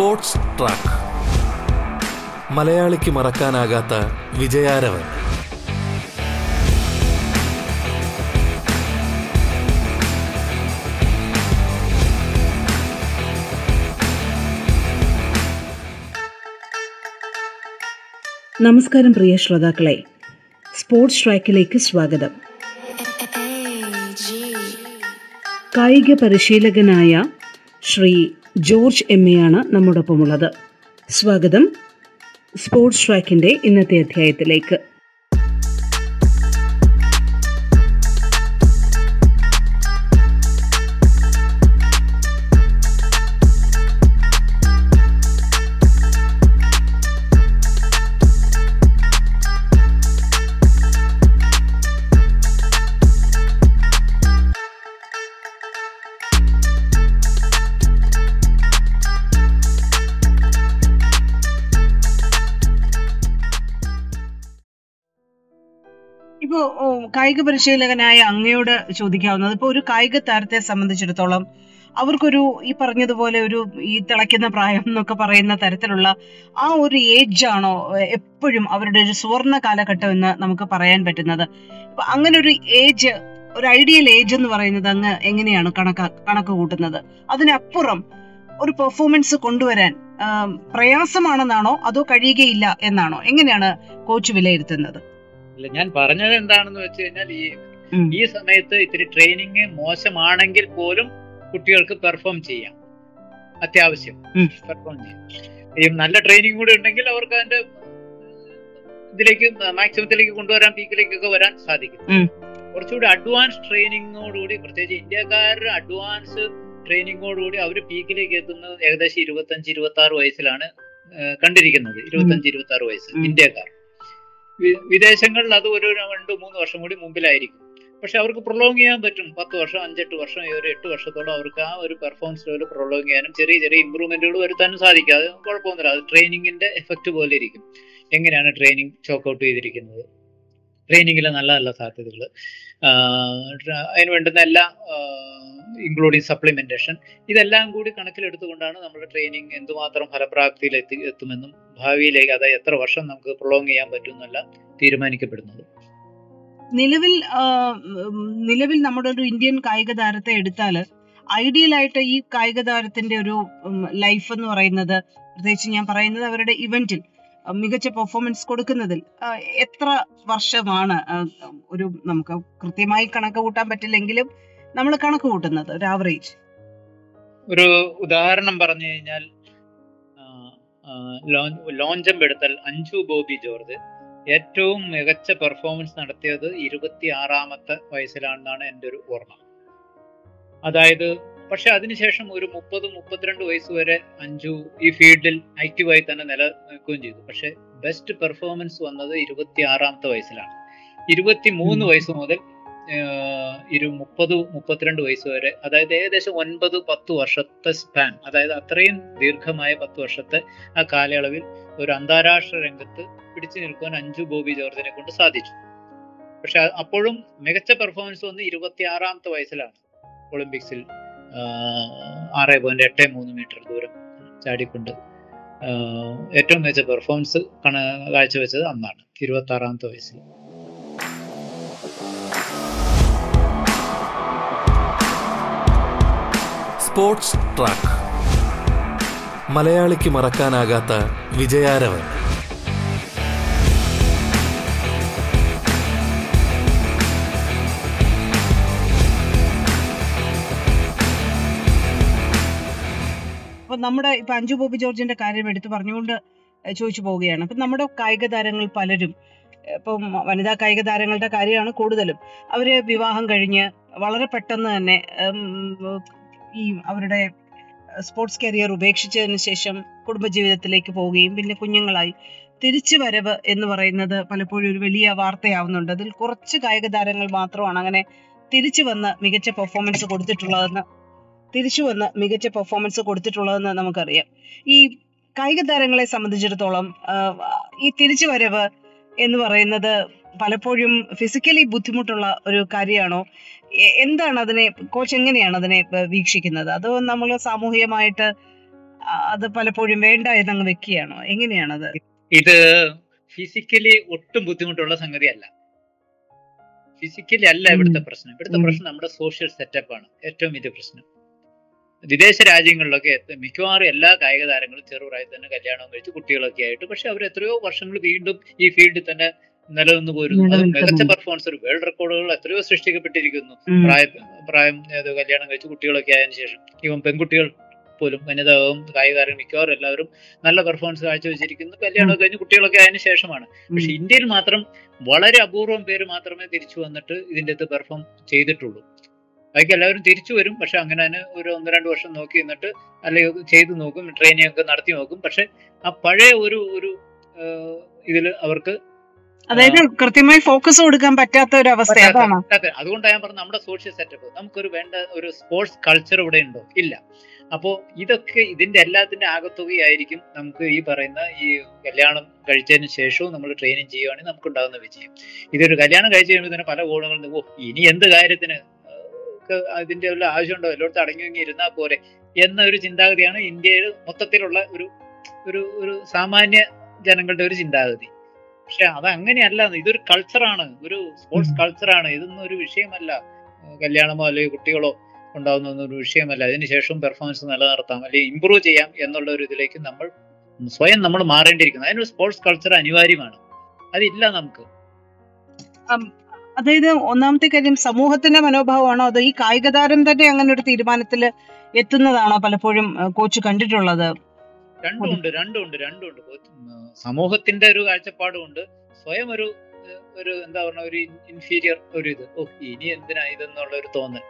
Sports track. മലയാളിക്ക് മറക്കാനാകാത്ത വിജയാരവൻ. നമസ്കാരം പ്രിയ ശ്രോതാക്കളെ. സ്പോർട്സ് ട്രാക്കിലേക്ക് സ്വാഗതം. കായിക പരിശീലകനായ ശ്രീ ജോർജ് എം എയാണ് നമ്മോടൊപ്പമുള്ളത്. സ്വാഗതം. സ്പോർട്സ് ട്രാക്കിന്റെ ഇന്നത്തെ അധ്യായത്തിലേക്ക്. കായിക പരിശീലകനായ അങ്ങയോട് ചോദിക്കാവുന്നത്. ഇപ്പൊ ഒരു കായിക താരത്തെ സംബന്ധിച്ചിടത്തോളം അവർക്കൊരു ഈ പറഞ്ഞതുപോലെ ഒരു ഈ തിളയ്ക്കുന്ന പ്രായം എന്നൊക്കെ പറയുന്ന തരത്തിലുള്ള ആ ഒരു ഏജ് ആണോ എപ്പോഴും അവരുടെ ഒരു സുവർണ കാലഘട്ടം എന്ന് നമുക്ക് പറയാൻ പറ്റുന്നത്. അപ്പൊ അങ്ങനെ ഒരു ഏജ് ഒരു ഐഡിയൽ ഏജ് എന്ന് പറയുന്നത് അങ്ങ് എങ്ങനെയാണ് കണക്ക കണക്ക് കൂട്ടുന്നത്? അതിനപ്പുറം ഒരു പെർഫോമൻസ് കൊണ്ടുവരാൻ പ്രയാസമാണെന്നാണോ അതോ കഴിയുകയില്ല എന്നാണോ? എങ്ങനെയാണ് കോച്ച് വിലയിരുത്തുന്നത്? അല്ല ഞാൻ പറഞ്ഞത് എന്താണെന്ന് വെച്ച് കഴിഞ്ഞാൽ ഈ ഈ സമയത്ത് ഇത്തിരി ട്രെയിനിങ് മോശമാണെങ്കിൽ പോലും കുട്ടികൾക്ക് പെർഫോം ചെയ്യാം. അത്യാവശ്യം പെർഫോം ചെയ്യാം. ഈ നല്ല ട്രെയിനിങ് കൂടെ ഉണ്ടെങ്കിൽ അവർക്ക് അതിന്റെ ഇതിലേക്ക് മാക്സിമത്തിലേക്ക് കൊണ്ടുവരാൻ പീക്കിലേക്കൊക്കെ വരാൻ സാധിക്കും. കുറച്ചുകൂടി അഡ്വാൻസ് ട്രെയിനിങ്ങോടുകൂടി പ്രത്യേകിച്ച് ഇന്ത്യക്കാരുടെ അഡ്വാൻസ് ട്രെയിനിങ്ങോടുകൂടി അവർ പീക്കിലേക്ക് എത്തുന്നത് ഏകദേശം ഇരുപത്തഞ്ച് ഇരുപത്തി ആറ് വയസ്സിലാണ് കണ്ടിരിക്കുന്നത്. ഇരുപത്തഞ്ച് ഇരുപത്തി ആറ് വയസ്സ് ഇന്ത്യക്കാർ. വിദേശങ്ങളിൽ അത് ഒരു രണ്ട് മൂന്ന് വർഷം കൂടി മുമ്പിലായിരിക്കും. പക്ഷെ അവർക്ക് പ്രൊലോങ് ചെയ്യാൻ പറ്റും. പത്ത് വർഷം അഞ്ചെട്ട് വർഷം ഒരു എട്ട് വർഷത്തോളം അവർക്ക് ആ ഒരു പെർഫോമൻസ് ലെവൽ പ്രൊലോങ് ചെയ്യാനും ചെറിയ ചെറിയ ഇമ്പ്രൂവ്മെന്റുകൾ വരുത്താനും സാധിക്കും. അത് കുഴപ്പമൊന്നുമില്ല. അത് ട്രെയിനിങ്ങിന്റെ എഫക്റ്റ് പോലെ ഇരിക്കും. എങ്ങനെയാണ് ട്രെയിനിങ് ചോക്ക് ഔട്ട് ചെയ്തിരിക്കുന്നത്? ട്രെയിനിങ്ങിലെ നല്ല നല്ല സാധ്യതകൾ അതിന് വേണ്ടുന്ന എല്ലാ ഇൻക്ലൂഡിങ് സപ്ലിമെന്റേഷൻ ഇതെല്ലാം കൂടി കണക്കിലെടുത്തുകൊണ്ടാണ് നമ്മുടെ ട്രെയിനിങ് എന്തുമാത്രം ഫലപ്രാപ്തിയിൽ എത്തി എത്തുമെന്നും ഭാവിയിലേക്ക് അതായത് എത്ര വർഷം നമുക്ക് പ്രൊളോങ് ചെയ്യാൻ പറ്റും എന്നെല്ലാം തീരുമാനിക്കപ്പെടുന്നത്. നിലവിൽ നിലവിൽ നമ്മുടെ ഒരു ഇന്ത്യൻ കായിക താരത്തെ എടുത്താൽ ഐഡിയൽ ആയിട്ട് ഈ കായിക താരത്തിന്റെ ഒരു ലൈഫ് എന്ന് പറയുന്നത് പ്രത്യേകിച്ച് ഞാൻ പറയുന്നത് അവരുടെ ഇവന്റിൽ മികച്ച പെർഫോമൻസ് കൊടുക്കുന്നതിൽ എത്ര വർഷമാണ് ഒരു നമുക്ക് കൃത്യമായി കണക്ക് കൂട്ടാൻ പറ്റില്ലെങ്കിലും നമ്മൾ കണക്ക് കൂട്ടുന്നത് ഒരു ആവറേജ് ഒരു ഉദാഹരണം പറഞ്ഞു കഴിഞ്ഞാൽ ലോഞ്ചമ്പ് എടുത്താൽ അഞ്ചു ബോബി ജോർജ്. ഏറ്റവും മികച്ച പെർഫോമൻസ് നടത്തിയത് ഇരുപത്തി ആറാമത്തെ വയസ്സിലാണെന്നാണ് എന്റെ ഒരു ഓർമ്മ. അതായത് പക്ഷെ അതിനുശേഷം ഒരു മുപ്പത് മുപ്പത്തിരണ്ട് വയസ്സ് വരെ അഞ്ചു ഈ ഫീൽഡിൽ ആക്റ്റീവായി തന്നെ നിലനിൽക്കുകയും ചെയ്തു. പക്ഷെ ബെസ്റ്റ് പെർഫോമൻസ് വന്നത് ഇരുപത്തി ആറാമത്തെ വയസ്സിലാണ്. ഇരുപത്തി മൂന്ന്. വയസ്സ് മുതൽ ഇരു മുപ്പത് മുപ്പത്തിരണ്ട് വയസ്സ് വരെ അതായത് ഏകദേശം ഒൻപത് പത്ത് വർഷത്തെ സ്പാൻ അതായത് അത്രയും ദീർഘമായ പത്ത് വർഷത്തെ ആ കാലയളവിൽ ഒരു അന്താരാഷ്ട്ര രംഗത്ത് പിടിച്ചു നിൽക്കുവാൻ അഞ്ചു ബോബി ജോർജിനെ കൊണ്ട് സാധിച്ചു. പക്ഷെ അപ്പോഴും മികച്ച പെർഫോമൻസ് വന്ന് ഇരുപത്തി ആറാമത്തെ വയസ്സിലാണ് ഒളിമ്പിക്സിൽ ആറ് പോയിന്റ് എട്ട് മൂന്ന് മീറ്റർ ദൂരം ചാടിക്കൊണ്ട് ഏറ്റവും മികച്ച പെർഫോമൻസ് കാഴ്ചവെച്ചത് അന്നാണ് ഇരുപത്തി ആറാമത്തെ വയസ്സിൽ. Sports track. മലയാളിക്ക് മറക്കാനാകാത്ത വിജയാരവൻ. അപ്പൊ നമ്മുടെ ഇപ്പൊ അഞ്ജു ബോബി ജോർജിന്റെ കാര്യം എടുത്തു പറഞ്ഞുകൊണ്ട് ചോദിച്ചു പോവുകയാണ്. അപ്പൊ നമ്മുടെ കായിക താരങ്ങൾ പലരും ഇപ്പം വനിതാ കായിക താരങ്ങളുടെ കാര്യമാണ് കൂടുതലും. അവർ വിവാഹം കഴിഞ്ഞ് വളരെ പെട്ടെന്ന് തന്നെ ഈ അവരുടെ സ്പോർട്സ് കരിയർ ഉപേക്ഷിച്ചതിന് ശേഷം കുടുംബജീവിതത്തിലേക്ക് പോവുകയും പിന്നെ കുഞ്ഞുങ്ങളായി. തിരിച്ചു വരവ് എന്ന് പറയുന്നത് പലപ്പോഴും ഒരു വലിയ വാർത്തയാവുന്നുണ്ട്. അതിൽ കുറച്ച് കായിക താരങ്ങൾ മാത്രമാണ് അങ്ങനെ തിരിച്ചു വന്ന് മികച്ച പെർഫോമൻസ് കൊടുത്തിട്ടുള്ളതെന്ന് തിരിച്ചു വന്ന് മികച്ച പെർഫോമൻസ് കൊടുത്തിട്ടുള്ളതെന്ന് നമുക്കറിയാം. ഈ കായിക താരങ്ങളെ സംബന്ധിച്ചിടത്തോളം ഈ തിരിച്ചു വരവ് എന്ന് പറയുന്നത് പലപ്പോഴും ഫിസിക്കലി ബുദ്ധിമുട്ടുള്ള ഒരു കാര്യമാണോ? എന്താണ് അതിനെ കോച്ച് എങ്ങനെയാണ് അതിനെ വീക്ഷിക്കുന്നത്? അതോ നമ്മൾ സാമൂഹികമായിട്ട് അത് പലപ്പോഴും വേണ്ട എന്നങ്ങ് വെക്കുകയാണോ? എങ്ങനെയാണത്? ഇത് ഫിസിക്കലി ഒട്ടും ബുദ്ധിമുട്ടുള്ള സംഗതിയല്ല. ഫിസിക്കലി അല്ല ഇവിടുത്തെ പ്രശ്നം. ഇവിടുത്തെ പ്രശ്നം നമ്മുടെ സോഷ്യൽ സെറ്റപ്പ് ആണ്. ഏറ്റവും വലിയ പ്രശ്നം. വിദേശ രാജ്യങ്ങളിലൊക്കെ മിക്കവാറും എല്ലാ കായിക താരങ്ങളും ചെറുപ്രായത്തിൽ തന്നെ കല്യാണം കഴിച്ച് കുട്ടികളൊക്കെ ആയിട്ട്. പക്ഷെ അവർ എത്രയോ വർഷങ്ങൾ വീണ്ടും ഈ ഫീൽഡിൽ തന്നെ നിലനിന്ന് പോരുന്നു. അത് മികച്ച പെർഫോമൻസ് ഒരു വേൾഡ് റെക്കോർഡുകൾ എത്രയോ സൃഷ്ടിക്കപ്പെട്ടിരിക്കുന്നു. പ്രായം പ്രായ കല്യാണം കഴിച്ച് കുട്ടികളൊക്കെ ആയതിനു ശേഷം. ഇവൻ പെൺകുട്ടികൾ പോലും വനിതാവും കായികാരം മിക്കവാറും എല്ലാവരും നല്ല പെർഫോമൻസ് കാഴ്ചവെച്ചിരിക്കുന്നു. കല്യാണം കഴിഞ്ഞ് കുട്ടികളൊക്കെ ആയതിനു ശേഷമാണ്. പക്ഷെ ഇന്ത്യയിൽ മാത്രം വളരെ അപൂർവം പേര് മാത്രമേ തിരിച്ചു വന്നിട്ട് ഇതിന്റെ അകത്ത് പെർഫോം ചെയ്തിട്ടുള്ളൂ. ബാക്കി എല്ലാവരും തിരിച്ചു വരും. പക്ഷെ അങ്ങനെ തന്നെ ഒരു ഒന്ന് രണ്ട് വർഷം നോക്കി നിന്നിട്ട് അല്ലെങ്കിൽ ചെയ്തു നോക്കും ട്രെയിനിങ് ഒക്കെ നടത്തി നോക്കും. പക്ഷെ ആ പഴയ ഒരു ഒരു ഇതിൽ അവർക്ക് അതായത് കൃത്യമായി ഫോക്കസ് കൊടുക്കാൻ പറ്റാത്ത ഒരു അവസ്ഥ അതാണ്. അതുകൊണ്ടാണ് ഞാൻ പറഞ്ഞത് നമ്മുടെ സോഷ്യൽ സെറ്റപ്പ് നമുക്കൊരു വേണ്ട ഒരു സ്പോർട്സ് കൾച്ചർ ഇവിടെ ഉണ്ടോ? ഇല്ല. അപ്പോ ഇതൊക്കെ ഇതിന്റെ എല്ലാത്തിന്റെ ആകത്തുകയായിരിക്കും നമുക്ക് ഈ പറയുന്ന ഈ കല്യാണം കഴിച്ചതിന് ശേഷവും നമ്മൾ ട്രെയിനിങ് ചെയ്യുവാണെങ്കിൽ നമുക്ക് ഉണ്ടാകുന്ന വിജയം. ഇതൊരു കല്യാണം കഴിച്ചു കഴിയുമ്പോൾ തന്നെ പല ഗോളുകളും ഓ ഇനി എന്ത് കാര്യത്തിന് അതിന്റെ ഉള്ള ആവശ്യമുണ്ടോ? എല്ലായിടത്തും അടങ്ങി ഒങ്ങി ഇരുന്നാൽ പോരെ എന്ന ഒരു ചിന്താഗതിയാണ് ഇന്ത്യയിൽ മൊത്തത്തിലുള്ള ഒരു ഒരു ഒരു സാമാന്യ ജനങ്ങളുടെ ഒരു ചിന്താഗതി. പക്ഷെ അത് അങ്ങനെയല്ല ഇതൊരു കൾച്ചറാണ് ഒരു സ്പോർട്സ് കൾച്ചറാണ് ഇതൊന്നും ഒരു വിഷയമല്ല. കല്യാണമോ അല്ലെങ്കിൽ കുട്ടികളോ ഉണ്ടാവുന്ന ഒരു വിഷയമല്ല. അതിനുശേഷം പെർഫോമൻസ് നിലനിർത്താം അല്ലെങ്കിൽ ഇമ്പ്രൂവ് ചെയ്യാം എന്നുള്ള ഒരു ഇതിലേക്ക് നമ്മൾ സ്വയം നമ്മൾ മാറേണ്ടിയിരിക്കുന്നു. അതിനൊരു സ്പോർട്സ് കൾച്ചർ അനിവാര്യമാണ്. അതില്ല നമുക്ക്. അതായത് ഒന്നാമത്തെ കാര്യം സമൂഹത്തിന്റെ മനോഭാവമാണോ അതോ ഈ കായിക താരം തന്നെ അങ്ങനെ ഒരു തീരുമാനത്തിൽ എത്തുന്നതാണോ പലപ്പോഴും കോച്ച് കണ്ടിട്ടുള്ളത്? രണ്ടും ഉണ്ട് രണ്ടും ഉണ്ട് രണ്ടും ഉണ്ട്. ഉം, സമൂഹത്തിന്റെ ഒരു കാഴ്ചപ്പാടും ഉണ്ട്. സ്വയം ഒരു ഒരു എന്താ പറഞ്ഞ ഒരു ഇൻഫീരിയർ ഒരു ഇത് ഓ ഇനി എന്തിനാ ഇതെന്നുള്ള ഒരു തോന്നൽ.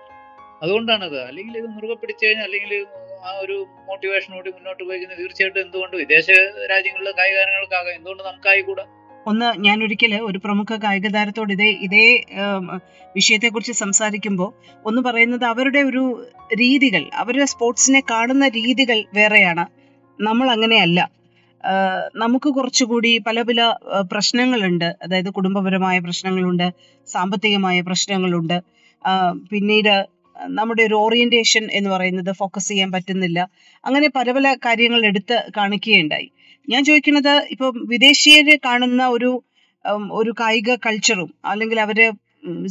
അതുകൊണ്ടാണത്. അല്ലെങ്കിൽ ഇത് മുറുകെ പിടിച്ചു കഴിഞ്ഞാൽ അല്ലെങ്കിൽ ആ ഒരു മോട്ടിവേഷനോട് മുന്നോട്ട് പോയിരിക്കുന്നത് തീർച്ചയായിട്ടും എന്തുകൊണ്ട് വിദേശ രാജ്യങ്ങളിലെ കായിക താരങ്ങൾക്കാകാം? എന്തുകൊണ്ട് നമുക്കായിക്കൂടാ? ഒന്ന് ഞാൻ ഒരിക്കൽ ഒരു പ്രമുഖ കായിക താരത്തോട് ഇതേ ഇതേ വിഷയത്തെക്കുറിച്ച് സംസാരിക്കുമ്പോൾ ഒന്ന് പറയുന്നത് അവരുടെ ഒരു രീതികൾ അവരുടെ സ്പോർട്സിനെ കാണുന്ന രീതികൾ വേറെയാണ്. നമ്മൾ അങ്ങനെയല്ല നമുക്ക് കുറച്ചുകൂടി പല പല പ്രശ്നങ്ങളുണ്ട്. അതായത് കുടുംബപരമായ പ്രശ്നങ്ങളുണ്ട് സാമ്പത്തികമായ പ്രശ്നങ്ങളുണ്ട്. പിന്നീട് നമ്മുടെ ഒരു ഓറിയന്റേഷൻ എന്ന് പറയുന്നത് ഫോക്കസ് ചെയ്യാൻ പറ്റുന്നില്ല. അങ്ങനെ പല പല കാര്യങ്ങൾ എടുത്ത് കാണിക്കുകയുണ്ടായി. ഞാൻ ചോദിക്കുന്നത് ഇപ്പം വിദേശീയര് കാണുന്ന ഒരു ഒരു കായിക കൾച്ചറും അല്ലെങ്കിൽ അവർ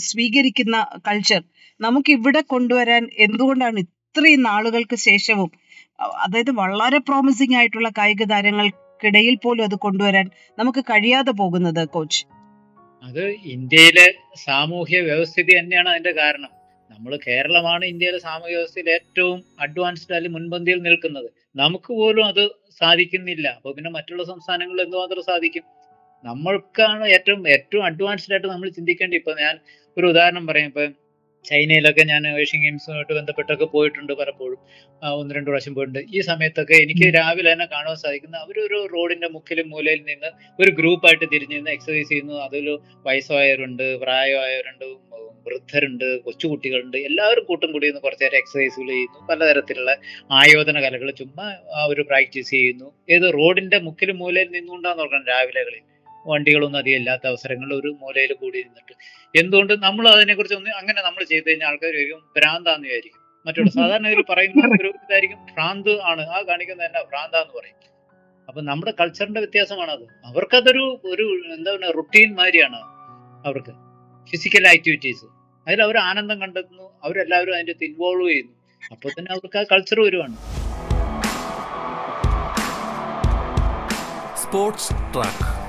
സ്വീകരിക്കുന്ന കൾച്ചർ നമുക്ക് ഇവിടെ കൊണ്ടുവരാൻ എന്തുകൊണ്ടാണ് ഇത്രയും നാളുകൾക്ക് ശേഷവും അതായത് വളരെ പ്രോമിസിംഗ് ആയിട്ടുള്ള കായിക താരങ്ങൾക്കിടയിൽ പോലും അത് കൊണ്ടുവരാൻ നമുക്ക് കഴിയാതെ പോകുന്നത് കോച്ച് അത് ഇന്ത്യയിലെ സാമൂഹ്യ വ്യവസ്ഥിതി തന്നെയാണ് അതിന്റെ കാരണം. നമ്മൾ കേരളമാണ് ഇന്ത്യയിലെ സാമൂഹ്യ വ്യവസ്ഥയിൽ ഏറ്റവും അഡ്വാൻസ്ഡ് അല്ലെങ്കിൽ മുൻപന്തിയിൽ നിൽക്കുന്നത്. നമുക്ക് പോലും അത് സാധിക്കുന്നില്ല. അപ്പൊ പിന്നെ മറ്റുള്ള സംസ്ഥാനങ്ങളിൽ എന്തുമാത്രം സാധിക്കും? നമ്മൾക്കാണ് ഏറ്റവും ഏറ്റവും അഡ്വാൻസ്ഡ് ആയിട്ട് നമ്മൾ ചിന്തിക്കേണ്ടി. ഇപ്പൊ ഞാൻ ഒരു ഉദാഹരണം പറയാം. ഇപ്പൊ ചൈനയിലൊക്കെ ഞാൻ ഏഷ്യൻ ഗെയിംസുമായിട്ട് ബന്ധപ്പെട്ടൊക്കെ പോയിട്ടുണ്ട് പലപ്പോഴും. ഒന്ന് രണ്ട് പ്രാവശ്യം പോയിട്ടുണ്ട്. ഈ സമയത്തൊക്കെ എനിക്ക് രാവിലെ തന്നെ കാണാൻ സാധിക്കുന്ന അവരൊരു റോഡിന്റെ മുക്കിലും മൂലയിൽ നിന്ന് ഒരു ഗ്രൂപ്പായിട്ട് തിരിഞ്ഞു നിന്ന് എക്സസൈസ് ചെയ്യുന്നു. അതിൽ വയസ്സായവരുണ്ട് പ്രായമായവരുണ്ട് വൃദ്ധരുണ്ട് കൊച്ചുകുട്ടികളുണ്ട്. എല്ലാവരും കൂട്ടും കൂടി നിന്ന് കുറച്ചു നേരം എക്സസൈസുകൾ ചെയ്യുന്നു. പലതരത്തിലുള്ള ആയോധന കലകൾ ചുമ്മാ അവർ പ്രാക്ടീസ് ചെയ്യുന്നു. ഏത് റോഡിന്റെ മുക്കിലും മൂലയിൽ നിന്നുകൊണ്ടാന്ന് നോക്കണം രാവിലെകളിൽ വണ്ടികളൊന്നും അധികം ഇല്ലാത്ത അവസരങ്ങളിൽ ഒരു മൂലയിൽ കൂടി നിന്നിട്ട് എന്തുകൊണ്ട് നമ്മൾ അതിനെക്കുറിച്ച് ഒന്ന് അങ്ങനെ നമ്മൾ ചെയ്തു കഴിഞ്ഞാൽ ആൾക്കാർ ചോദിക്കും ഭ്രാന്താന്ന് വിചാരിക്കും. മറ്റുള്ള സാധാരണ ഒരു പറയുന്ന ഒരു ഇതായിരിക്കും ഭ്രാന്ത് ആണ്. ആ കാണിക്കുന്നത് തന്നെ ഭ്രാന്താന്ന് പറയും. അപ്പൊ നമ്മുടെ കൾച്ചറിന്റെ വ്യത്യാസമാണ് അത് അവർക്കതൊരു ഒരു എന്താ പറയുക റുട്ടീൻ മാതിരിയാണ് അവർക്ക്. ഫിസിക്കൽ ആക്ടിവിറ്റീസ് അതിൽ അവർ ആനന്ദം കണ്ടെത്തുന്നു. അവരെല്ലാവരും അതിന്റെ ഇൻവോൾവ് ചെയ്യുന്നു. അപ്പൊ തന്നെ അവർക്ക് ആ കൾച്ചർ വരുവാണ്. സ്പോർട്സ് ട്രാക്ക്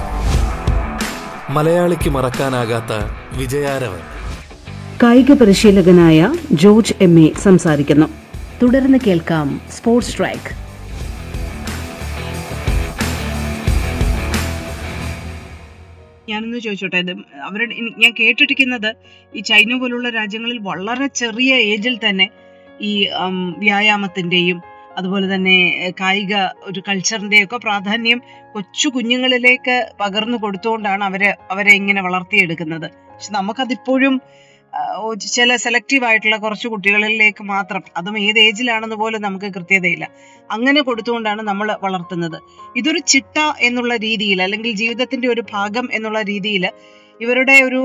മലയാളിക്ക് മറക്കാനാകാത്ത വിജയാരവൻ. കായിക പരിശീലകനായ ജോർജ് എം എ സംസാരിക്കുന്നു. തുടർന്ന് കേൾക്കാം സ്പോർട്സ് ട്രാക്ക്. ഞാനൊന്ന് ചോദിച്ചോട്ടെ ഇത് അവരുടെ ഞാൻ കേട്ടിരിക്കുന്നത് ഈ ചൈന പോലുള്ള രാജ്യങ്ങളിൽ വളരെ ചെറിയ ഏജിൽ തന്നെ ഈ വ്യായാമത്തിന്റെയും അതുപോലെ തന്നെ കായിക ഒരു കൾച്ചറിന്റെയൊക്കെ പ്രാധാന്യം കൊച്ചു കുഞ്ഞുങ്ങളിലേക്ക് പകർന്നു കൊടുത്തുകൊണ്ടാണ് അവരെ അവരെ ഇങ്ങനെ വളർത്തിയെടുക്കുന്നത്. പക്ഷെ നമുക്കതിപ്പോഴും ചില സെലക്റ്റീവ് ആയിട്ടുള്ള കുറച്ച് കുട്ടികളിലേക്ക് മാത്രം അതും ഏത് ഏജിലാണെന്ന് പോലും നമുക്ക് കൃത്യതയില്ല. അങ്ങനെ കൊടുത്തുകൊണ്ടാണ് നമ്മൾ വളർത്തുന്നത്. ഇതൊരു ചിട്ട എന്നുള്ള രീതിയിൽ അല്ലെങ്കിൽ ജീവിതത്തിന്റെ ഒരു ഭാഗം എന്നുള്ള രീതിയിൽ ഇവരുടെ ഒരു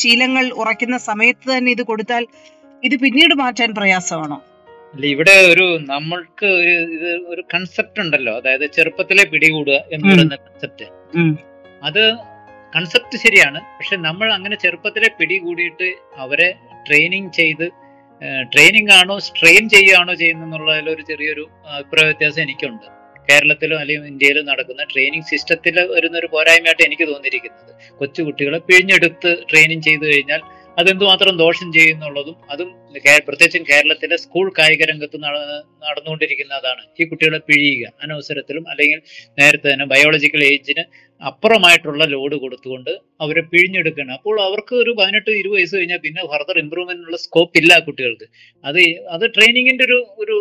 ശീലങ്ങൾ ഉറയ്ക്കുന്ന സമയത്ത് തന്നെ ഇത് കൊടുത്താൽ ഇത് പിന്നീട് മാറ്റാൻ പ്രയാസമാണോ? അല്ല ഇവിടെ ഒരു നമ്മൾക്ക് ഒരു ഇത് ഒരു കൺസെപ്റ്റ് ഉണ്ടല്ലോ. അതായത് ചെറുപ്പത്തിലെ പിടികൂടുക എന്ന് പറയുന്ന കൺസെപ്റ്റ് അത് കൺസെപ്റ്റ് ശരിയാണ്. പക്ഷെ നമ്മൾ അങ്ങനെ ചെറുപ്പത്തിലെ പിടികൂടിയിട്ട് അവരെ ട്രെയിനിങ് ചെയ്ത് ട്രെയിനിങ് ആണോ സ്ട്രെയിൻ ചെയ്യുകയാണോ ചെയ്യുന്നതിൽ ഒരു ചെറിയൊരു അഭിപ്രായ വ്യത്യാസം എനിക്കുണ്ട്. കേരളത്തിലും അല്ലെങ്കിൽ ഇന്ത്യയിലും നടക്കുന്ന ട്രെയിനിങ് സിസ്റ്റത്തിൽ വരുന്ന ഒരു പോരായ്മയായിട്ട് എനിക്ക് തോന്നിയിരിക്കുന്നത്. കൊച്ചു കുട്ടികളെ പിഴിഞ്ഞെടുത്ത് ട്രെയിനിങ് ചെയ്തു കഴിഞ്ഞാൽ അതെന്തുമാത്രം ദോഷം ചെയ്യുന്നുള്ളതും അതും പ്രത്യേകിച്ചും കേരളത്തിലെ സ്കൂൾ കായിക രംഗത്ത് നട- നടന്നുകൊണ്ടിരിക്കുന്നതാണ്. ഈ കുട്ടികളെ പിഴിയുക അനവസരത്തിലും അല്ലെങ്കിൽ നേരത്തെ തന്നെ ബയോളജിക്കൽ ഏജിന് അപ്പുറമായിട്ടുള്ള ലോഡ് കൊടുത്തുകൊണ്ട് അവരെ പിഴിഞ്ഞെടുക്കണം. അപ്പോൾ അവർക്ക് ഒരു പതിനെട്ട് ഇരുപത് വയസ്സ് കഴിഞ്ഞാൽ പിന്നെ ഫർദർ ഇമ്പ്രൂവ്മെന്റിനുള്ള സ്കോപ്പ് ഇല്ല കുട്ടികൾക്ക്. അത് അത് ട്രെയിനിങ്ങിന്റെ ഒരു ഒരു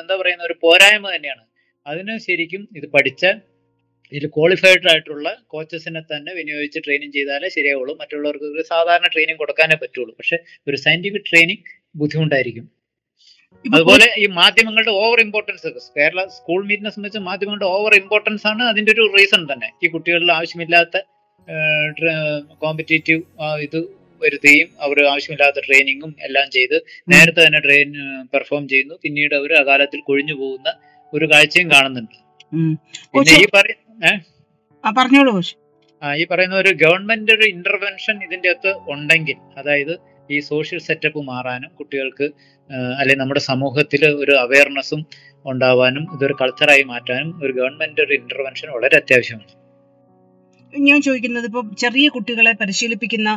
എന്താ പറയുന്ന ഒരു പോരായ്മ തന്നെയാണ്. അതിന് ശരിക്കും ഇത് പഠിച്ച ഇതിൽ ക്വാളിഫൈഡ് ആയിട്ടുള്ള കോച്ചസിനെ തന്നെ വിനിയോഗിച്ച് ട്രെയിനിങ് ചെയ്താലേ ശരിയാവുള്ളൂ. മറ്റുള്ളവർക്ക് ഒരു സാധാരണ ട്രെയിനിങ് കൊടുക്കാനേ പറ്റുള്ളൂ. പക്ഷെ ഒരു സയന്റിഫിക് ട്രെയിനിങ് ബുദ്ധിമുട്ടായിരിക്കും. അതുപോലെ ഈ മാധ്യമങ്ങളുടെ ഓവർ ഇമ്പോർട്ടൻസ് കേരള സ്കൂൾ മീറ്റിനെ സംബന്ധിച്ച് മാധ്യമങ്ങളുടെ ഓവർ ഇമ്പോർട്ടൻസ് ആണ് അതിന്റെ ഒരു റീസൺ തന്നെ. ഈ കുട്ടികളിൽ ആവശ്യമില്ലാത്ത കോമ്പറ്റേറ്റീവ് ഇത് വരുത്തുകയും അവർ ആവശ്യമില്ലാത്ത ട്രെയിനിങ്ങും എല്ലാം ചെയ്ത് നേരത്തെ തന്നെ ട്രെയിൻ പെർഫോം ചെയ്യുന്നു. പിന്നീട് അവർ അകാലത്തിൽ കൊഴിഞ്ഞു പോകുന്ന ഒരു കാഴ്ചയും കാണുന്നുണ്ട്. പിന്നെ ഈ പറ ആ, പറഞ്ഞോളൂ ഈ പറയുന്ന ഒരു ഗവൺമെന്റ് ഒരു ഇന്റർവെൻഷൻ ഇതിന്റെ അകത്ത് ഉണ്ടെങ്കിൽ അതായത് ഈ സോഷ്യൽ സെറ്റപ്പ് മാറാനും കുട്ടികൾക്ക് അല്ലെങ്കിൽ നമ്മുടെ സമൂഹത്തിൽ ഒരു അവയർനെസ്സും ഉണ്ടാവാനും ഇതൊരു കൾച്ചറായി മാറ്റാനും ഒരു ഗവൺമെന്റ് ഒരു ഇന്റർവെൻഷൻ വളരെ അത്യാവശ്യമാണ്. ഞാൻ ചോദിക്കുന്നത് ഇപ്പൊ ചെറിയ കുട്ടികളെ പരിശീലിപ്പിക്കുന്ന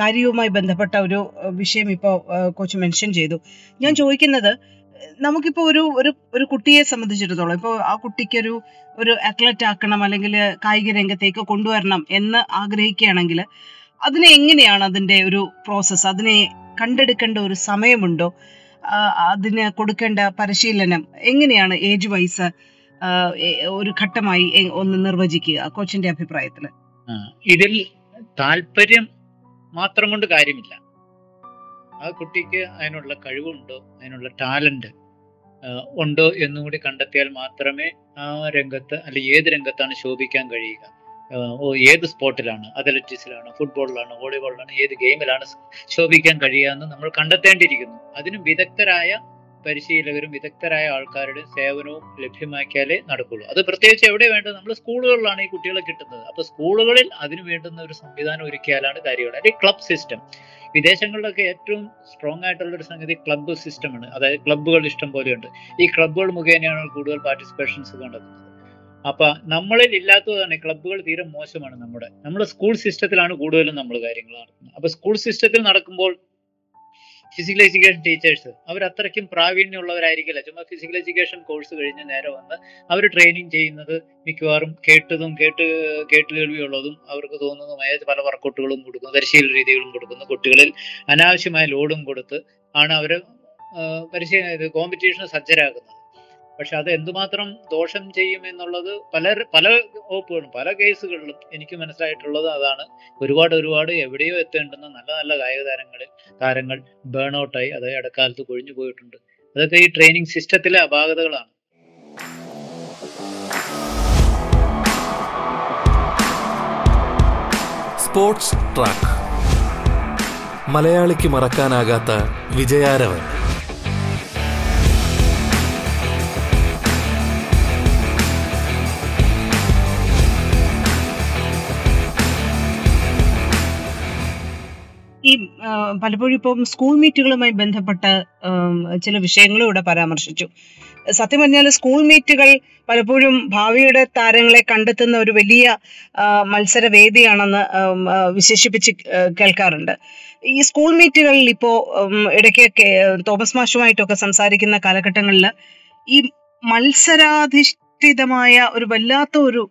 കാര്യവുമായി ബന്ധപ്പെട്ട ഒരു വിഷയം ഇപ്പോൾ കോച്ച് മെൻഷൻ ചെയ്തു. ഞാൻ ചോദിക്കുന്നത് നമുക്കിപ്പോ ഒരു ഒരു ഒരു കുട്ടിയെ സംബന്ധിച്ചിടത്തോളം ഇപ്പോൾ ആ കുട്ടിക്കൊരു ഒരു അത്ലറ്റ് ആക്കണം അല്ലെങ്കിൽ കായിക രംഗത്തേക്ക് കൊണ്ടുവരണം എന്ന് ആഗ്രഹിക്കുകയാണെങ്കിൽ അതിനെ എങ്ങനെയാണ് അതിന്റെ ഒരു പ്രോസസ്സ് അതിനെ കണ്ടെടുക്കേണ്ട ഒരു സമയമുണ്ടോ? അതിന് കൊടുക്കേണ്ട പരിശീലനം എങ്ങനെയാണ് ഏജ് വൈസ് ഒരു ഘട്ടമായി ഒന്ന് നിർവചിക്കുക? കോച്ചിന്റെ അഭിപ്രായത്തിൽ ഇതിൽ താല്പര്യം മാത്രം കൊണ്ട് കാര്യമില്ല. ആ കുട്ടിക്ക് അതിനുള്ള കഴിവുണ്ടോ? അതിനുള്ള ടാലന്റ് ഉണ്ടോ എന്നും കൂടി കണ്ടെത്തിയാൽ മാത്രമേ ആ രംഗത്ത് അല്ലെങ്കിൽ ഏത് രംഗത്താണ് ശോഭിക്കാൻ കഴിയുക? ഓ ഏത് സ്പോർട്ടിലാണ്? അത്ലറ്റിക്സിലാണ് ഫുട്ബോളിലാണ് വോളിബോളിലാണ് ഏത് ഗെയിമിലാണ് ശോഭിക്കാൻ കഴിയുക എന്ന് നമ്മൾ കണ്ടെത്തേണ്ടിയിരിക്കുന്നു. അതിനും വിദഗ്ധരായ പരിശീലകരും വിദഗ്ധരായ ആൾക്കാരുടെ സേവനവും ലഭ്യമാക്കിയാലേ നടക്കുള്ളൂ. അത് പ്രത്യേകിച്ച് എവിടെ വേണ്ടത്? നമ്മൾ സ്കൂളുകളിലാണ് ഈ കുട്ടികളെ കിട്ടുന്നത്. അപ്പൊ സ്കൂളുകളിൽ അതിനു വേണ്ടുന്ന ഒരു സംവിധാനം ഒരുക്കിയാലാണ് കാര്യങ്ങൾ അല്ലെങ്കിൽ ക്ലബ് സിസ്റ്റം വിദേശങ്ങളിലൊക്കെ ഏറ്റവും സ്ട്രോങ് ആയിട്ടുള്ള ഒരു സംഗതി ക്ലബ്ബ് സിസ്റ്റമാണ് അതായത് ക്ലബ്ബുകൾ ഇഷ്ടം പോലെയുണ്ട്. ഈ ക്ലബ്ബുകൾ മുഖേനയാണ് കൂടുതൽ പാർട്ടിസിപ്പേഷൻസ് കണ്ടെത്തുന്നത് അപ്പൊ നമ്മളിൽ ഇല്ലാത്തതാണ്. ക്ലബ്ബുകൾ തീരെ മോശമാണ് നമ്മുടെ. നമ്മുടെ സ്കൂൾ സിസ്റ്റത്തിലാണ് കൂടുതലും നമ്മൾ കാര്യങ്ങൾ നടക്കുന്നത് അപ്പൊ സ്കൂൾ സിസ്റ്റത്തിൽ നടക്കുമ്പോൾ ഫിസിക്കൽ എഡ്യൂക്കേഷൻ ടീച്ചേഴ്സ് അവർ അത്രയ്ക്കും പ്രാവീണ്യമുള്ളവരായിരിക്കില്ല. ചുമ്മാ ഫിസിക്കൽ എഡ്യൂക്കേഷൻ കോഴ്സ് കഴിഞ്ഞ് നേരെ വന്ന് അവർ ട്രെയിനിങ് ചെയ്യുന്നത് മിക്കവാറും കേട്ടതും കേട്ട് കേട്ട് കേൾവിയുള്ളതും അവർക്ക് തോന്നുന്നതുമായ പല വർക്കൗട്ടുകളും കൊടുക്കുന്നു പരിശീലന രീതികളും കൊടുക്കുന്നു. കുട്ടികളിൽ അനാവശ്യമായ ലോഡും കൊടുത്ത് ആണ് അവർ പരിശീലന ഇത് കോമ്പറ്റീഷന് സജ്ജരാക്കുന്നത്. പക്ഷെ അത് എന്തുമാത്രം ദോഷം ചെയ്യും എന്നുള്ളത് പല പല വകുപ്പുകളും പല കേസുകളിലും എനിക്ക് മനസ്സിലായിട്ടുള്ളത് അതാണ്. ഒരുപാട് ഒരുപാട് എവിടെയോ എത്തേണ്ടുന്ന നല്ല നല്ല കായിക താരങ്ങളിൽ താരങ്ങൾ ബേൺ ഔട്ടായി അതായത് ഇടക്കാലത്ത് കൊഴിഞ്ഞു പോയിട്ടുണ്ട്. അതൊക്കെ ഈ ട്രെയിനിങ് സിസ്റ്റത്തിലെ അപാകതകളാണ്. സ്പോർട്സ് ട്രാക്ക് മലയാളിക്ക് മറക്കാനാകാത്ത വിജയാരവൻ. പലപ്പോഴും ഇപ്പം സ്കൂൾ മീറ്റുകളുമായി ബന്ധപ്പെട്ട ചില വിഷയങ്ങളും ഇവിടെ പരാമർശിച്ചു. സത്യം പറഞ്ഞാൽ സ്കൂൾ മീറ്റുകൾ പലപ്പോഴും ഭാവിയുടെ താരങ്ങളെ കണ്ടെത്തുന്ന ഒരു വലിയ മത്സരവേദിയാണെന്ന് വിശേഷിപ്പിച്ച് കേൾക്കാറുണ്ട്. ഈ സ്കൂൾ മീറ്റുകളിൽ ഇപ്പോ ഉം, ഇടയ്ക്ക് തോമസ് മാഷുമായിട്ടൊക്കെ സംസാരിക്കുന്ന കാലഘട്ടങ്ങളിൽ ഈ മത്സരാധിഷ്ഠിതമായ ഒരു വല്ലാത്ത ഒരു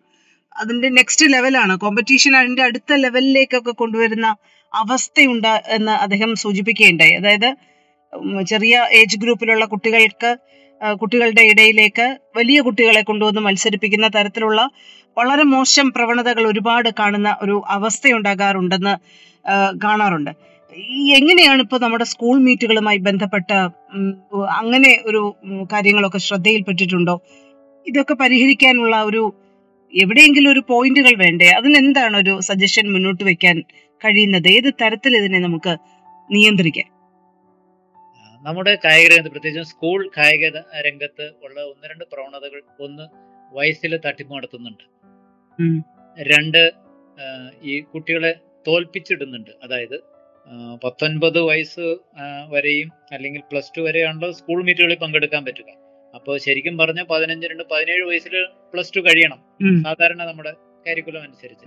അതിന്റെ നെക്സ്റ്റ് ലെവലാണ് കോമ്പറ്റീഷൻ അതിന്റെ അടുത്ത ലെവലിലേക്കൊക്കെ കൊണ്ടുവരുന്ന അവസ്ഥയുണ്ട് എന്ന് അദ്ദേഹം സൂചിപ്പിക്കുകയുണ്ടായി. അതായത് ചെറിയ ഏജ് ഗ്രൂപ്പിലുള്ള കുട്ടികൾക്ക് കുട്ടികളുടെ ഇടയിലേക്ക് വലിയ കുട്ടികളെ കൊണ്ടുവന്ന് മത്സരിപ്പിക്കുന്ന തരത്തിലുള്ള വളരെ മോശം പ്രവണതകൾ ഒരുപാട് കാണുന്ന ഒരു അവസ്ഥയുണ്ടാകാറുണ്ടെന്ന് കാണാറുണ്ട്. ഈ എങ്ങനെയാണ് ഇപ്പോൾ നമ്മുടെ സ്കൂൾ മീറ്റുകളുമായി ബന്ധപ്പെട്ട് അങ്ങനെ ഒരു കാര്യങ്ങളൊക്കെ ശ്രദ്ധയിൽപ്പെട്ടിട്ടുണ്ടോ? ഇതൊക്കെ പരിഹരിക്കാനുള്ള ഒരു എവിടെയെങ്കിലും ഒരു പോയിന്റുകൾ വേണ്ടേ? അതിനെന്താണ് ഒരു സജഷൻ മുന്നോട്ട് വെക്കാൻ കഴിയുന്നത്? ഏത് തരത്തിൽ ഇതിനെ നമുക്ക് നിയന്ത്രിക്കാം? നമ്മുടെ കായിക രംഗത്ത് പ്രത്യേകിച്ചും സ്കൂൾ കായിക രംഗത്ത് ഉള്ള ഒന്ന് രണ്ട് പ്രവണതകൾ ഒന്ന് വയസ്സിൽ തട്ടിപ്പ് നടത്തുന്നുണ്ട്. രണ്ട് ഈ കുട്ടികളെ തോൽപ്പിച്ചിടുന്നുണ്ട്. അതായത് പത്തൊൻപത് വയസ്സ് വരെയും അല്ലെങ്കിൽ പ്ലസ് ടു വരെയാണല്ലോ സ്കൂൾ മീറ്റുകളിൽ പങ്കെടുക്കാൻ പറ്റുക. അപ്പോൾ ശരിക്കും പറഞ്ഞാൽ പതിനഞ്ച് രണ്ട് പതിനേഴ് വയസ്സിൽ പ്ലസ് ടു കഴിയണം. സാധാരണ നമ്മുടെ കരിക്കുലം അനുസരിച്ച്.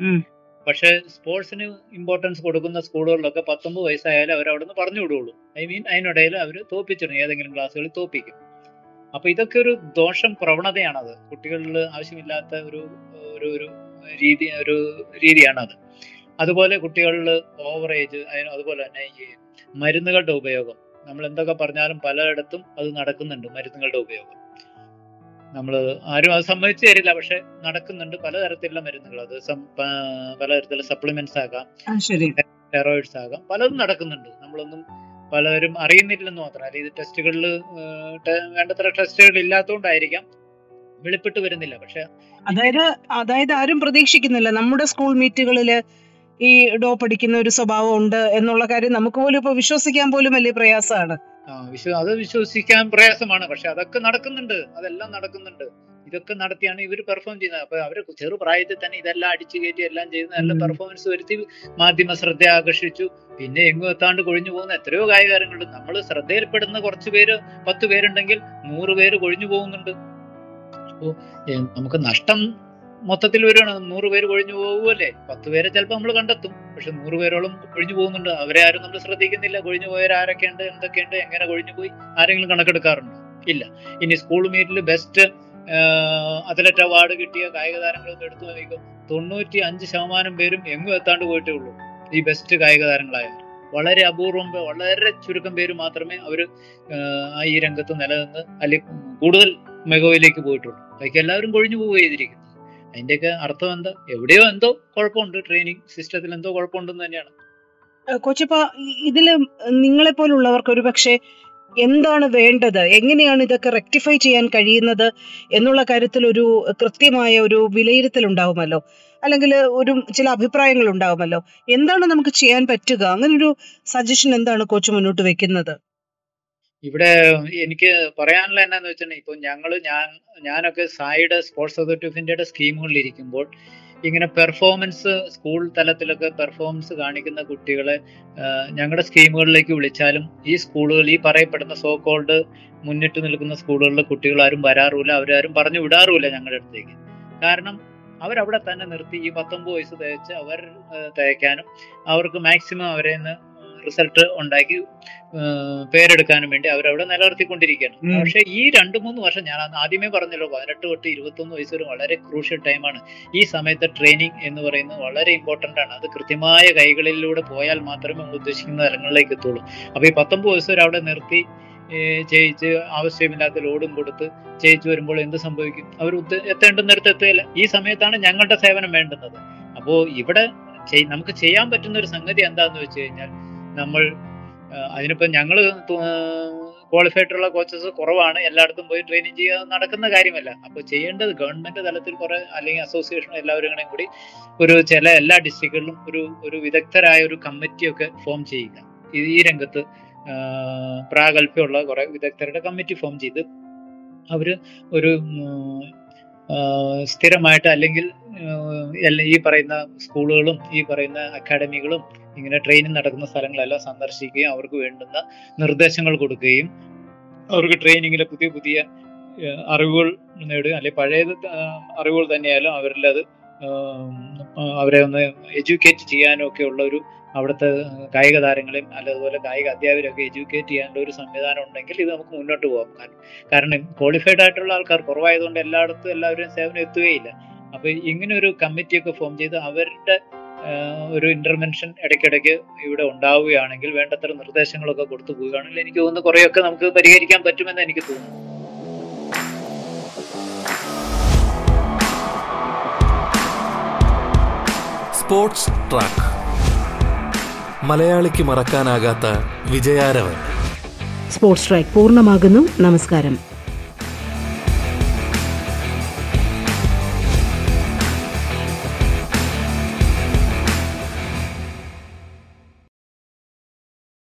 പക്ഷെ സ്പോർട്സിന് ഇമ്പോർട്ടൻസ് കൊടുക്കുന്ന സ്കൂളുകളിലൊക്കെ പത്തൊമ്പത് വയസ്സായാലും അവർ നിന്ന് പറഞ്ഞു വിടുള്ളൂ ഐ മീൻ അതിനിടയിൽ അവർ തോപ്പിച്ചിടും ഏതെങ്കിലും ക്ലാസ്സുകളിൽ തോപ്പിക്കും. അപ്പൊ ഇതൊക്കെ ഒരു ദോഷം പ്രവണതയാണത്. കുട്ടികളിൽ ആവശ്യമില്ലാത്ത ഒരു ഒരു ഒരു രീതി ഒരു രീതിയാണത്. അതുപോലെ കുട്ടികളിൽ ഓവർ ഏജ് അതുപോലെ തന്നെ ഈ മരുന്നുകളുടെ ഉപയോഗം. നമ്മൾ എന്തൊക്കെ പറഞ്ഞാലും പലയിടത്തും അത് നടക്കുന്നുണ്ട് മരുന്നുകളുടെ ഉപയോഗം. നമ്മൾ ആരും അത് സമ്മതിച്ചു തരില്ല. പക്ഷെ നടക്കുന്നുണ്ട് പലതരത്തിലുള്ള മരുന്നുകൾ. അത് പലതരത്തിലുള്ള സപ്ലിമെന്റ്സ് ആകാം. സ്റ്റെറോയിഡ്സ് ആകാം. പലതും നടക്കുന്നുണ്ട്. നമ്മളൊന്നും പലരും അറിയുന്നില്ലെന്ന് മാത്രം. അല്ലെങ്കിൽ ഇത് ടെസ്റ്റുകളിൽ വേണ്ടത്ര ടെസ്റ്റുകൾ ഇല്ലാത്തതുകൊണ്ടായിരിക്കാം വെളിപ്പെട്ട് വരുന്നില്ല. പക്ഷെ അതായത് അതായത് ആരും പ്രതീക്ഷിക്കുന്നില്ല. നമ്മുടെ സ്കൂൾ മീറ്റുകളിൽ ഈ ഡോ പഠിക്കുന്ന ഒരു സ്വഭാവം ഉണ്ട് എന്നുള്ള കാര്യം നമുക്ക് പോലും ഇപ്പൊ വിശ്വസിക്കാൻ പോലും വലിയ പ്രയാസമാണ്. വിശ്വ അത് വിശ്വസിക്കാൻ പ്രയാസമാണ്. പക്ഷെ അതൊക്കെ നടക്കുന്നുണ്ട്. അതെല്ലാം നടക്കുന്നുണ്ട്. ഇതൊക്കെ നടത്തിയാണ് ഇവർ പെർഫോം ചെയ്യുന്നത്. അപ്പൊ അവർ ചെറു പ്രായത്തിൽ തന്നെ ഇതെല്ലാം അടിച്ചു കയറ്റി എല്ലാം ചെയ്ത് നല്ല പെർഫോമൻസ് വരുത്തി മാധ്യമ ശ്രദ്ധ ആകർഷിച്ചു. പിന്നെ എങ്ങും എത്താണ്ട് കൊഴിഞ്ഞു പോകുന്ന എത്രയോ കായികാരങ്ങളുണ്ട്. നമ്മൾ ശ്രദ്ധയിൽപ്പെടുന്ന കുറച്ച് പേര് പത്ത് പേരുണ്ടെങ്കിൽ നൂറ് പേര് കൊഴിഞ്ഞു പോകുന്നുണ്ട്. അപ്പോ നമുക്ക് നഷ്ടം മൊത്തത്തിൽ വരുവാണ് നൂറ് പേര് കൊഴിഞ്ഞു പോകുമല്ലേ പത്ത് പേരെ ചിലപ്പോൾ നമ്മൾ കണ്ടെത്തും. പക്ഷെ നൂറ് പേരോളം കൊഴിഞ്ഞു പോകുന്നുണ്ട്. അവരെ ആരും നമ്മൾ ശ്രദ്ധിക്കുന്നില്ല. കൊഴിഞ്ഞു പോയവർ ആരൊക്കെയുണ്ട്? എന്തൊക്കെയുണ്ട്? എങ്ങനെ കൊഴിഞ്ഞു പോയി? ആരെങ്കിലും കണക്കെടുക്കാറുണ്ട്? ഇല്ല. ഇനി സ്കൂൾ മീറ്റിൽ ബെസ്റ്റ് അത്ലറ്റ് അവാർഡ് കിട്ടിയ കായിക താരങ്ങളൊക്കെ എടുത്തു നോക്കും തൊണ്ണൂറ്റി അഞ്ച് ശതമാനം പേരും എങ്ങും എത്താണ്ട് പോയിട്ടേ ഉള്ളൂ. ഈ ബെസ്റ്റ് കായിക താരങ്ങളായവർ വളരെ അപൂർവം വളരെ ചുരുക്കം പേര് മാത്രമേ അവർ ഈ രംഗത്ത് നിലനിന്ന് അല്ലെങ്കിൽ കൂടുതൽ മികവിലേക്ക് പോയിട്ടുള്ളൂ. അതൊക്കെ എല്ലാവരും കൊഴിഞ്ഞു പോവുക ചെയ്തിരിക്കുന്നത് അതിന്റെയൊക്കെ അർത്ഥം എന്താ? എവിടെയോ എന്തോ കുഴപ്പമുണ്ട്. ട്രെയിനിങ് സിസ്റ്റത്തിൽ എന്തോ കുഴപ്പമുണ്ടെന്ന് തന്നെയാണ്. കൊച്ചപ്പ ഇതിൽ നിങ്ങളെ പോലുള്ളവർക്ക് ഒരു പക്ഷേ എന്താണ് വേണ്ടത്? എങ്ങനെയാണ് ഇതൊക്കെ റെക്ടിഫൈ ചെയ്യാൻ കഴിയുന്നത് എന്നുള്ള കാര്യത്തിൽ ഒരു കൃത്യമായ ഒരു വിലയിരുത്തൽ ഉണ്ടാവുമല്ലോ അല്ലെങ്കിൽ ഒരു ചില അഭിപ്രായങ്ങൾ ഉണ്ടാവുമല്ലോ എന്താണ് നമുക്ക് ചെയ്യാൻ പറ്റുക? അങ്ങനെ ഒരു സജഷൻ എന്താണ് കോച്ച് മുന്നോട്ട് വെക്കുന്നത്? ഇവിടെ എനിക്ക് പറയാനുള്ള എന്നാന്ന് വെച്ചിട്ടുണ്ടെങ്കിൽ ഇപ്പൊ ഞങ്ങൾ ഞാൻ ഞാനൊക്കെ സായിയുടെ സ്പോർട്സ് അതോറിറ്റി ഓഫ് ഇന്ത്യയുടെ സ്കീമുകളിൽ ഇരിക്കുമ്പോൾ ഇങ്ങനെ പെർഫോമൻസ് സ്കൂൾ തലത്തിലൊക്കെ പെർഫോമൻസ് കാണിക്കുന്ന കുട്ടികളെ ഞങ്ങളുടെ സ്കീമുകളിലേക്ക് വിളിച്ചാലും ഈ സ്കൂളുകൾ ഈ പറയപ്പെടുന്ന സോ കോൾഡ് മുന്നിട്ട് നിൽക്കുന്ന സ്കൂളുകളിലെ കുട്ടികൾ ആരും വരാറുമില്ല അവരാരും പറഞ്ഞു വിടാറുമില്ല ഞങ്ങളുടെ അടുത്തേക്ക്. കാരണം അവരവിടെ തന്നെ നിർത്തി ഈ പത്തൊമ്പത് വയസ്സ് തയ്ച്ച് അവർ തയ്ക്കാനും അവർക്ക് മാക്സിമം അവരെ റിസൾട്ട് ഉണ്ടാക്കി പേരെടുക്കാനും വേണ്ടി അവരവിടെ നിലനിർത്തിക്കൊണ്ടിരിക്കുകയാണ്. പക്ഷെ ഈ രണ്ടു മൂന്ന് വർഷം ഞാൻ ആദ്യമേ പറഞ്ഞല്ലോ പതിനെട്ട് തൊട്ട് ഇരുപത്തൊന്ന് വയസ്സ് വരെ വളരെ ക്രൂഷ്യൽ ടൈമാണ് ഈ സമയത്ത് ട്രെയിനിങ് എന്ന് പറയുന്നത് വളരെ ഇമ്പോർട്ടന്റ് ആണ്. അത് കൃത്യമായ കൈകളിലൂടെ പോയാൽ മാത്രമേ നമ്മൾ ഉദ്ദേശിക്കുന്ന തലങ്ങളിലേക്ക് എത്തുള്ളൂ. അപ്പൊ ഈ പത്തൊമ്പത് വയസ്സ് വരെ അവിടെ നിർത്തി ചെയ്യിച്ച് ജയിച്ച് ആവശ്യമില്ലാത്ത ലോഡും കൊടുത്ത് ജയിച്ചു വരുമ്പോൾ എന്ത് സംഭവിക്കും? അവർ എത്തേണ്ടുന്നിടത്ത് എത്തുകയില്ല. ഈ സമയത്താണ് ഞങ്ങളുടെ സേവനം വേണ്ടുന്നത്. അപ്പോ ഇവിടെ നമുക്ക് ചെയ്യാൻ പറ്റുന്ന ഒരു സംഗതി എന്താന്ന് വെച്ച് കഴിഞ്ഞാൽ നമ്മൾ അതിനിപ്പോൾ അതിനിപ്പോ ഞങ്ങൾ ക്വാളിഫൈഡ് ഉള്ള കോച്ചസ് കുറവാണ്. എല്ലായിടത്തും പോയി ട്രെയിനിങ് ചെയ്യുക നടക്കുന്ന കാര്യമല്ല. അപ്പോൾ ചെയ്യേണ്ടത് ഗവൺമെന്റ് തലത്തിൽ കുറെ അല്ലെങ്കിൽ അസോസിയേഷൻ എല്ലാവരും കൂടി ഒരു ചില എല്ലാ ഡിസ്ട്രിക്റ്റുകളിലും ഒരു ഒരു വിദഗ്ധരായ ഒരു കമ്മിറ്റിയൊക്കെ ഫോം ചെയ്യുക. ഈ രംഗത്ത് പ്രാഗൽഭ്യമുള്ള കുറെ വിദഗ്ധരുടെ കമ്മിറ്റി ഫോം ചെയ്ത് അവർ ഒരു സ്ഥിരമായിട്ട് അല്ലെങ്കിൽ ഈ പറയുന്ന സ്കൂളുകളും ഈ പറയുന്ന അക്കാഡമികളും ഇങ്ങനെ ട്രെയിനിങ് നടക്കുന്ന സ്ഥലങ്ങളെല്ലാം സന്ദർശിക്കുകയും അവർക്ക് വേണ്ടുന്ന നിർദ്ദേശങ്ങൾ കൊടുക്കുകയും അവർക്ക് ട്രെയിനിങ്ങിലെ പുതിയ പുതിയ അറിവുകൾ നേടുക അല്ലെങ്കിൽ പഴയ അറിവുകൾ തന്നെയായാലും അവരിൽ അത് അവരെ ഒന്ന് എഡ്യൂക്കേറ്റ് ചെയ്യാനും ഒക്കെ ഉള്ള ഒരു അവിടുത്തെ കായിക താരങ്ങളെയും അതുപോലെ കായിക അധ്യാപകരൊക്കെ എഡ്യൂക്കേറ്റ് ചെയ്യാനുള്ള ഒരു സംവിധാനം ഉണ്ടെങ്കിൽ ഇത് നമുക്ക് മുന്നോട്ട് പോകാം കാരണം കാരണം ക്വാളിഫൈഡ് ആയിട്ടുള്ള ആൾക്കാർ കുറവായതുകൊണ്ട് എല്ലായിടത്തും എല്ലാവരും സേവനം എത്തുകയില്ല. അപ്പൊ ഇങ്ങനെ ഒരു കമ്മിറ്റിയൊക്കെ ഫോം ചെയ്ത് അവരുടെ ഒരു ഇന്റർവെൻഷൻ ഇടയ്ക്കിടയ്ക്ക് ഇവിടെ ഉണ്ടാവുകയാണെങ്കിൽ വേണ്ടത്ര നിർദ്ദേശങ്ങളൊക്കെ കൊടുത്തു പോവുകയാണെങ്കിൽ എനിക്ക് തോന്നുന്നു കുറേയൊക്കെ നമുക്ക് പരിഹരിക്കാൻ പറ്റുമെന്ന് എനിക്ക് തോന്നുന്നു. Sports track. മലയാളിക്ക് മറക്കാനാകാത്ത വിജയാരവൻ. സ്പോർട്സ് ട്രാക്ക് പൂർണമാകുന്നു. നമസ്കാരം.